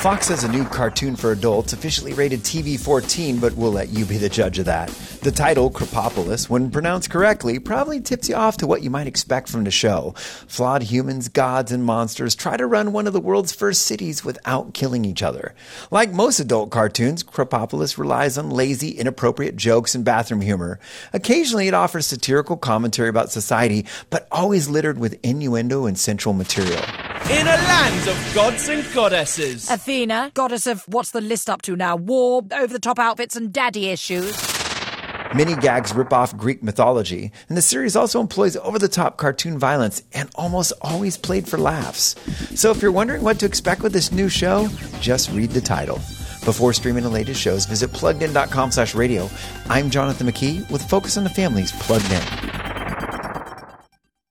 Fox has a new cartoon for adults, officially rated TV 14, but we'll let you be the judge of that. The title, Krapopolis, when pronounced correctly, probably tips you off to what you might expect from the show. Flawed humans, gods, and monsters try to run one of the world's first cities without killing each other. Like most adult cartoons, Krapopolis relies on lazy, inappropriate jokes and bathroom humor. Occasionally, it offers satirical commentary about society, but always littered with innuendo and sensual material. In a land of gods and goddesses. Athena, goddess of what's the list up to now? War, over the top outfits, and daddy issues. Many gags rip off Greek mythology, and the series also employs over the top cartoon violence and almost always played for laughs. So if you're wondering what to expect with this new show, just read the title. Before streaming the latest shows, visit pluggedin.com slash radio. I'm Jonathan McKee with Focus on the Family's Plugged In.